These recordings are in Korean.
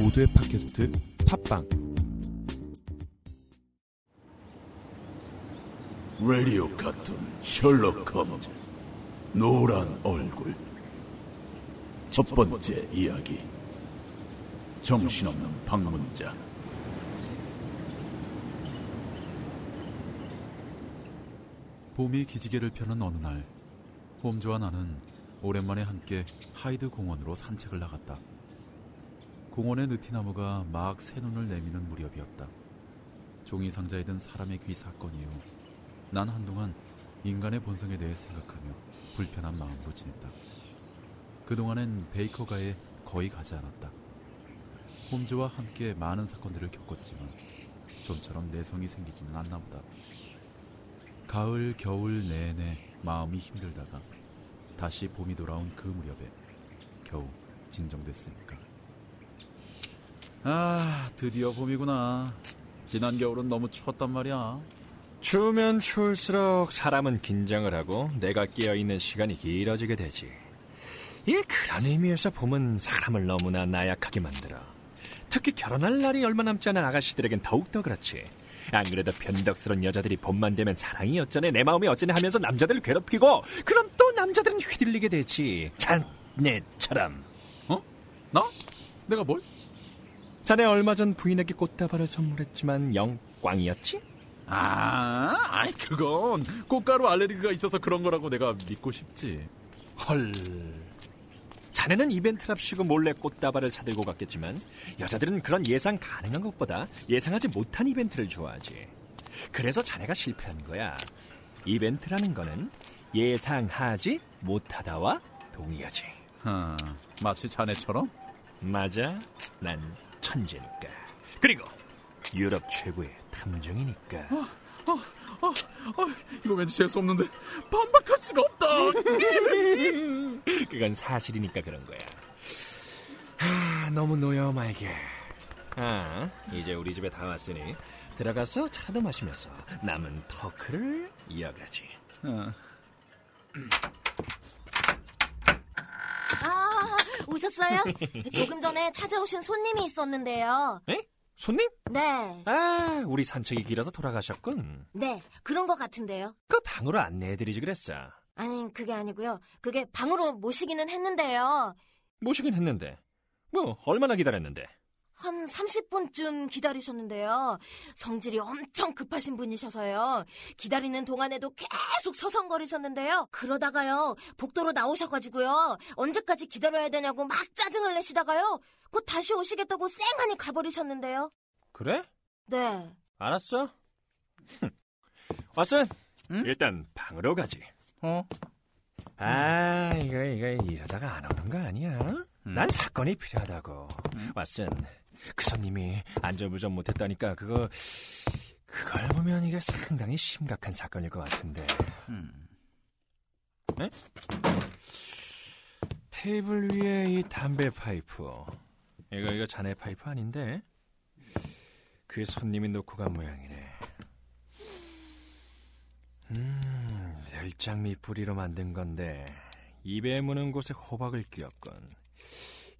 모두의 팟캐스트 팟빵. 라디오 카툰 셜록 홈즈 노란 얼굴. 첫 번째 이야기. 정신없는 방문자. 봄이 기지개를 펴는 어느 날 홈즈와 나는 오랜만에 함께 하이드 공원으로 산책을 나갔다. 공원의 느티나무가 막 새눈을 내미는 무렵이었다. 종이 상자에 든 사람의 귀 사건 이후 난 한동안 인간의 본성에 대해 생각하며 불편한 마음으로 지냈다. 그동안엔 베이커가에 거의 가지 않았다. 홈즈와 함께 많은 사건들을 겪었지만 좀처럼 내성이 생기지는 않나 보다. 가을, 겨울 내내 마음이 힘들다가 다시 봄이 돌아온 그 무렵에 겨우 진정됐으니까. 아, 드디어 봄이구나. 지난 겨울은 너무 추웠단 말이야. 추우면 추울수록 사람은 긴장을 하고 내가 깨어있는 시간이 길어지게 되지. 이 그런 의미에서 봄은 사람을 너무나 나약하게 만들어. 특히 결혼할 날이 얼마 남지 않은 아가씨들에겐 더욱더 그렇지. 안 그래도 변덕스러운 여자들이 봄만 되면 사랑이 어쩌네 내 마음이 어쩌네 하면서 남자들을 괴롭히고 그럼 또 남자들은 휘둘리게 되지. 자네처럼. 어? 나? 내가 뭘? 자네 얼마 전 부인에게 꽃다발을 선물했지만 영 꽝이었지? 아, 아이 그건 꽃가루 알레르기가 있어서 그런 거라고 내가 믿고 싶지. 헐. 자네는 이벤트랍시고 몰래 꽃다발을 사들고 갔겠지만 여자들은 그런 예상 가능한 것보다 예상하지 못한 이벤트를 좋아하지. 그래서 자네가 실패한 거야. 이벤트라는 거는 예상하지 못하다와 동의하지. 아, 마치 자네처럼? 맞아. 난 천재니까. 그리고 유럽 최고의 탐정이니까. 어, 어, 이거 왠지 재수 없는데 반박할 수가 없다. 그건 사실이니까 그런 거야. 아, 너무 노여 말게. 아, 이제 우리 집에 다 왔으니 들어가서 차도 마시면서 남은 터크를 이어가지. 어. 아, 오셨어요? 조금 전에 찾아오신 손님이 있었는데요. 에? 손님? 네, 아, 우리 산책이 길어서 돌아가셨군. 네, 그런 것 같은데요. 그 방으로 안내해드리지 그랬어. 아니, 그게 아니고요. 그게 방으로 모시기는 했는데요. 모시긴 했는데. 뭐, 얼마나 기다렸는데? 한 30분쯤 기다리셨는데요. 성질이 엄청 급하신 분이셔서요. 기다리는 동안에도 계속 서성거리셨는데요. 그러다가요, 복도로 나오셔가지고요. 언제까지 기다려야 되냐고 막 짜증을 내시다가요. 곧 다시 오시겠다고 쌩하니 가버리셨는데요. 그래? 네. 알았어. 왓슨, 응? 일단 방으로 가지. 어? 아, 이거, 이거, 이러다가 안 오는 거 아니야? 난 사건이 필요하다고. 왓슨, 그 손님이 안전부전 못했다니까, 그거, 그걸 보면 이게 상당히 심각한 사건일 것 같은데. 음. 네? 테이블 위에 이 담배 파이프. 이거, 이거 자네 파이프 아닌데? 그 손님이 놓고 간 모양이네. 음, 들장미 뿌리로 만든 건데 입에 무는 곳에 호박을 끼웠군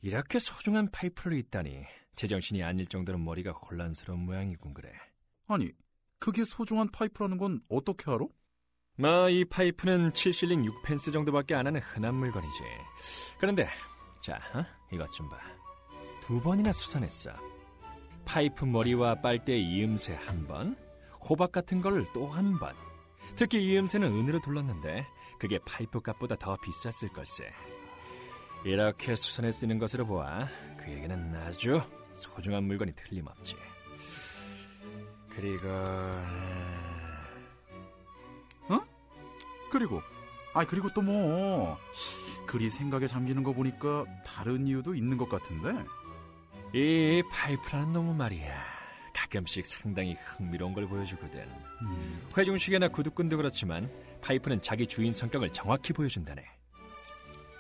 이렇게 소중한 파이프를 잊다니 제정신이 아닐 정도로 머리가 혼란스러운 모양이군 그래. 아니, 그게 소중한 파이프라는 건 어떻게 알아? 뭐이 파이프는 7실링 6펜스 정도밖에 안 하는 흔한 물건이지. 그런데 자, 어? 이것 좀 봐. 두 번이나 수선했어. 파이프 머리와 빨대 이음새 한 번, 호박 같은 걸 또 한 번. 특히 이음새는 은으로 둘렀는데 그게 파이프 값보다 더 비쌌을 걸세. 이렇게 수선에 쓰는 것으로 보아 그에게는 아주 소중한 물건이 틀림없지. 그리고 그리고, 아 그리고 또 뭐, 그리 생각에 잠기는 거 보니까 다른 이유도 있는 것 같은데. 이 파이프라는 놈은 말이야. 가끔씩 상당히 흥미로운 걸 보여주거든. 음. 회중식이나 구두끈도 그렇지만 파이프는 자기 주인 성격을 정확히 보여준다네.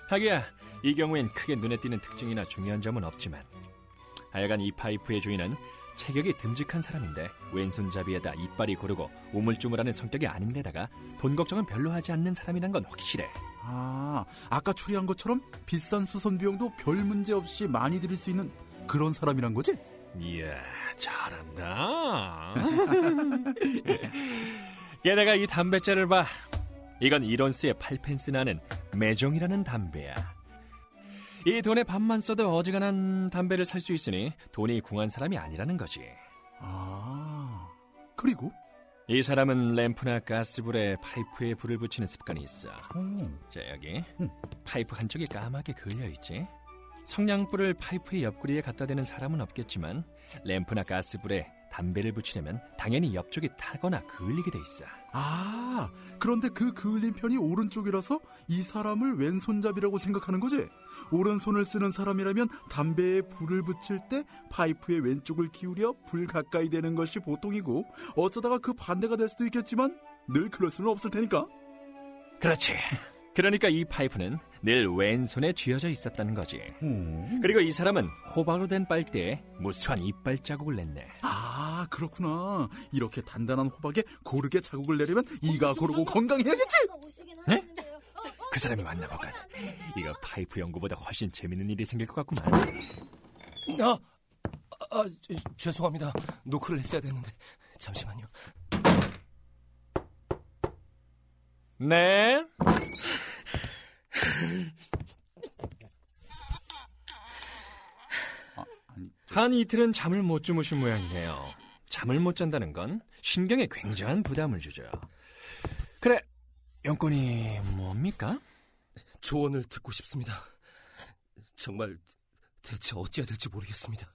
하기야 이 경우엔 크게 눈에 띄는 특징이나 중요한 점은 없지만 하여간 이 파이프의 주인은 체격이 듬직한 사람인데 왼손잡이에다 이빨이 고르고 우물쭈물하는 성격이 아닌데다가 돈 걱정은 별로 하지 않는 사람이란 건 확실해. 아, 아까 추리한 것처럼 비싼 수선 비용도 별 문제 없이 많이 들일 수 있는 그런 사람이란 거지? 이야, 잘한다. 게다가 이 담배째를 봐. 이건 이론스의 8펜스 나는 매종이라는 담배야. 이 돈에 반만 써도 어지간한 담배를 살 수 있으니 돈이 궁한 사람이 아니라는 거지. 아, 그리고? 이 사람은 램프나 가스불에 파이프에 불을 붙이는 습관이 있어. 오, 자, 여기 응. 파이프 한쪽이 까맣게 그을려 있지. 성냥불을 파이프의 옆구리에 갖다 대는 사람은 없겠지만 램프나 가스불에 담배를 붙이려면 당연히 옆쪽이 타거나 그을리게 돼 있어. 아, 그런데 그 그을린 편이 오른쪽이라서 이 사람을 왼손잡이라고 생각하는 거지? 오른손을 쓰는 사람이라면 담배에 불을 붙일 때 파이프의 왼쪽을 기울여 불 가까이 대는 것이 보통이고 어쩌다가 그 반대가 될 수도 있겠지만 늘 그럴 수는 없을 테니까. 그렇지. 그러니까 이 파이프는 늘 왼손에 쥐어져 있었다는 거지. 음. 그리고 이 사람은 호박으로 된 빨대에 무수한 이빨 자국을 냈네. 아, 그렇구나. 이렇게 단단한 호박에 고르게 자국을 내려면 이가 고르고 건강해야겠지? 네? 그 사람이 맞나 보군. 이거 파이프 연구보다 훨씬 재밌는 일이 생길 것 같구만. 아, 아, 죄송합니다. 노크를 했어야 됐는데 잠시만요. 네. 한 이틀은 잠을 못 주무신 모양이네요. 잠을 못 잔다는 건 신경에 굉장한 부담을 주죠. 그래, 용건이 뭡니까? 조언을 듣고 싶습니다. 정말 대체 어찌해야 될지 모르겠습니다.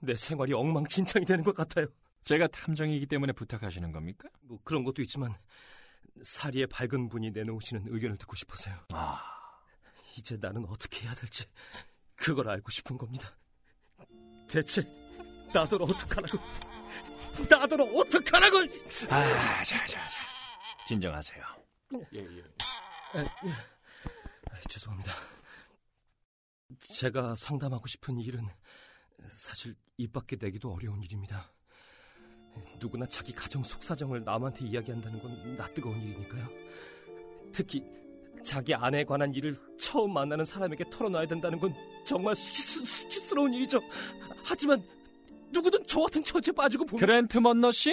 내 생활이 엉망진창이 되는 것 같아요. 제가 탐정이기 때문에 부탁하시는 겁니까? 뭐 그런 것도 있지만 사리의 밝은 분이 내놓으시는 의견을 듣고 싶어서요. 아, 이제 나는 어떻게 해야 될지 그걸 알고 싶은 겁니다. 대체 나더러 어떡하라고? 나더러 어떡하라고? 아, 자, 자, 자. 진정하세요. 예, 예. 아, 죄송합니다. 제가 상담하고 싶은 일은 사실 입 밖에 내기도 어려운 일입니다. 누구나 자기 가정 속사정을 남한테 이야기한다는 건 낯뜨거운 일이니까요. 특히 자기 아내에 관한 일을 처음 만나는 사람에게 털어놔야 된다는 건 정말 수치, 수치스러운 일이죠. 하지만 누구든 저 같은 처지에 빠지고 보면 그랜트 먼너 씨?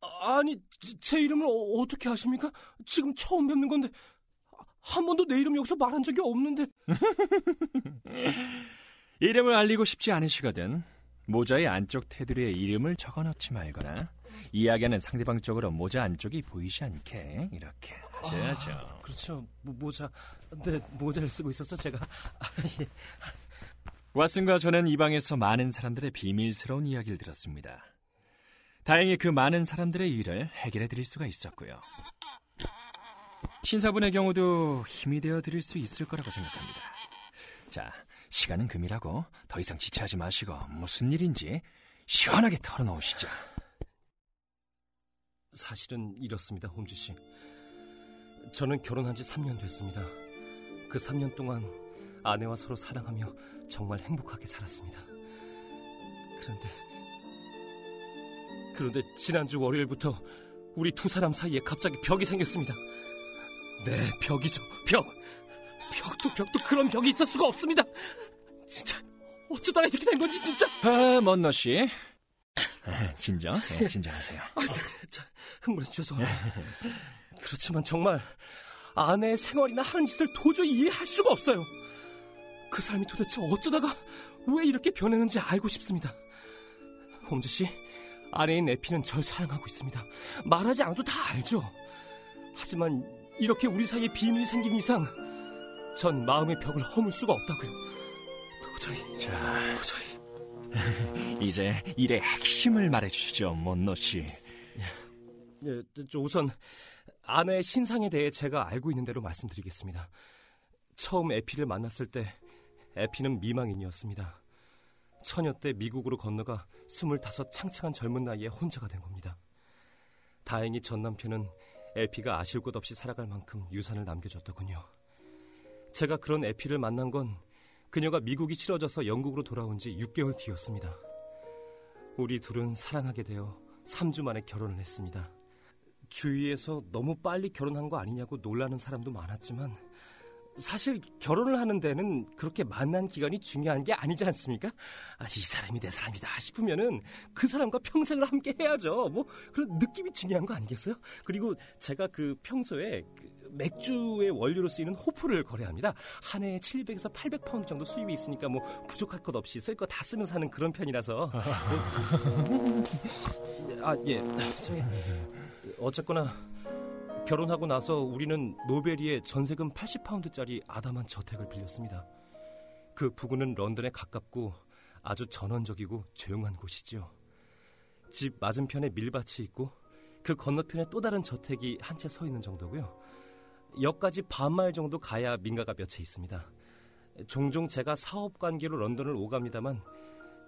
아, 아니 제 이름을 어, 어떻게 아십니까? 지금 처음 뵙는 건데 한 번도 내 이름 여기서 말한 적이 없는데 이름을 알리고 싶지 않으시거든. 모자의 안쪽 테두리에 이름을 적어놓지 말거나 이야기하는 상대방 쪽으로 모자 안쪽이 보이지 않게 이렇게 하셔야죠. 그렇죠 모, 모자 네 모자를 쓰고 있어서 제가 아, 예. 왓슨과 저는 이 방에서 많은 사람들의 비밀스러운 이야기를 들었습니다. 다행히 그 많은 사람들의 일을 해결해 드릴 수가 있었고요. 신사분의 경우도 힘이 되어 드릴 수 있을 거라고 생각합니다. 자, 시간은 금이라고 더 이상 지체하지 마시고 무슨 일인지 시원하게 털어놓으시죠. 사실은 이렇습니다 홈즈 씨 저는 결혼한 지 3년 됐습니다 그 3년 동안 아내와 서로 사랑하며 정말 행복하게 살았습니다 그런데 그런데 지난주 월요일부터 우리 두 사람 사이에 갑자기 벽이 생겼습니다 네 벽이죠 벽 벽도 벽도 그런 벽이 있을 수가 없습니다 진짜 어쩌다가 이렇게 된 건지 진짜 아, 먼너 씨. 아, 진정, 네, 진정하세요. 자, 흥분해서 죄송합니다. 그렇지만 정말 아내의 생활이나 하는 짓을 도저히 이해할 수가 없어요. 그 사람이 도대체 어쩌다가 왜 이렇게 변했는지 알고 싶습니다. 홈즈 씨, 아내인 에피는 절 사랑하고 있습니다. 말하지 않아도 다 알죠. 하지만 이렇게 우리 사이에 비밀이 생긴 이상 전 마음의 벽을 허물 수가 없다고요. 도저히, 자, 도저히. 이제 일의 핵심을 말해주시죠, 먼너 씨. 예, 저 우선 아내의 신상에 대해 제가 알고 있는 대로 말씀드리겠습니다. 처음 에피를 만났을 때 에피는 미망인이었습니다. 처녀 때 미국으로 건너가 25 창창한 젊은 나이에 혼자가 된 겁니다. 다행히 전 남편은 에피가 아실 것 없이 살아갈 만큼 유산을 남겨줬더군요. 제가 그런 에피를 만난 건 그녀가 미국이 치러져서 영국으로 돌아온 지 6개월 뒤였습니다. 우리 둘은 사랑하게 되어 3주 만에 결혼을 했습니다. 주위에서 너무 빨리 결혼한 거 아니냐고 놀라는 사람도 많았지만 사실 결혼을 하는 데는 그렇게 만난 기간이 중요한 게 아니지 않습니까? 아, 이 사람이 내 사람이다 싶으면은 그 사람과 평생을 함께 해야죠. 뭐 그런 느낌이 중요한 거 아니겠어요? 그리고 제가 그 평소에 그 맥주의 원료로 쓰이는 호프를 거래합니다. 한 해에 700에서 800파운드 정도 수입이 있으니까 뭐 부족할 것 없이 쓸 거 다 쓰면서 하는 그런 편이라서. 아, 예. 저기 어쨌거나 결혼하고 나서 우리는 노베리에 전세금 80파운드짜리 아담한 저택을 빌렸습니다. 그 부근은 런던에 가깝고 아주 전원적이고 조용한 곳이지요. 집 맞은편에 밀밭이 있고 그 건너편에 또 다른 저택이 한 채 서 있는 정도고요. 역까지 반마일 정도 가야 민가가 몇 채 있습니다. 종종 제가 사업 관계로 런던을 오갑니다만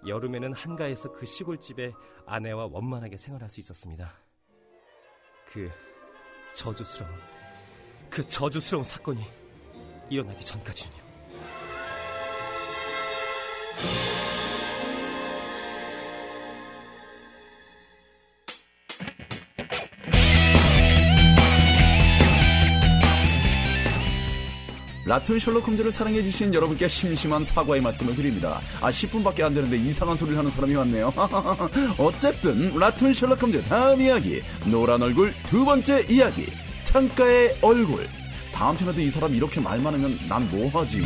여름에는 한가해서 그 시골집에 아내와 원만하게 생활할 수 있었습니다. 그 저주스러운 그 저주스러운 사건이 일어나기 전까지는요. 라툰 셜록 홈즈를 사랑해주신 여러분께 심심한 사과의 말씀을 드립니다. 아, 10분밖에 안 되는데 이상한 소리를 하는 사람이 왔네요. 어쨌든, 라툰 셜록 홈즈 다음 이야기. 노란 얼굴 두 번째 이야기. 창가의 얼굴. 다음 편에도 이 사람 이렇게 말 많으면 난 뭐하지?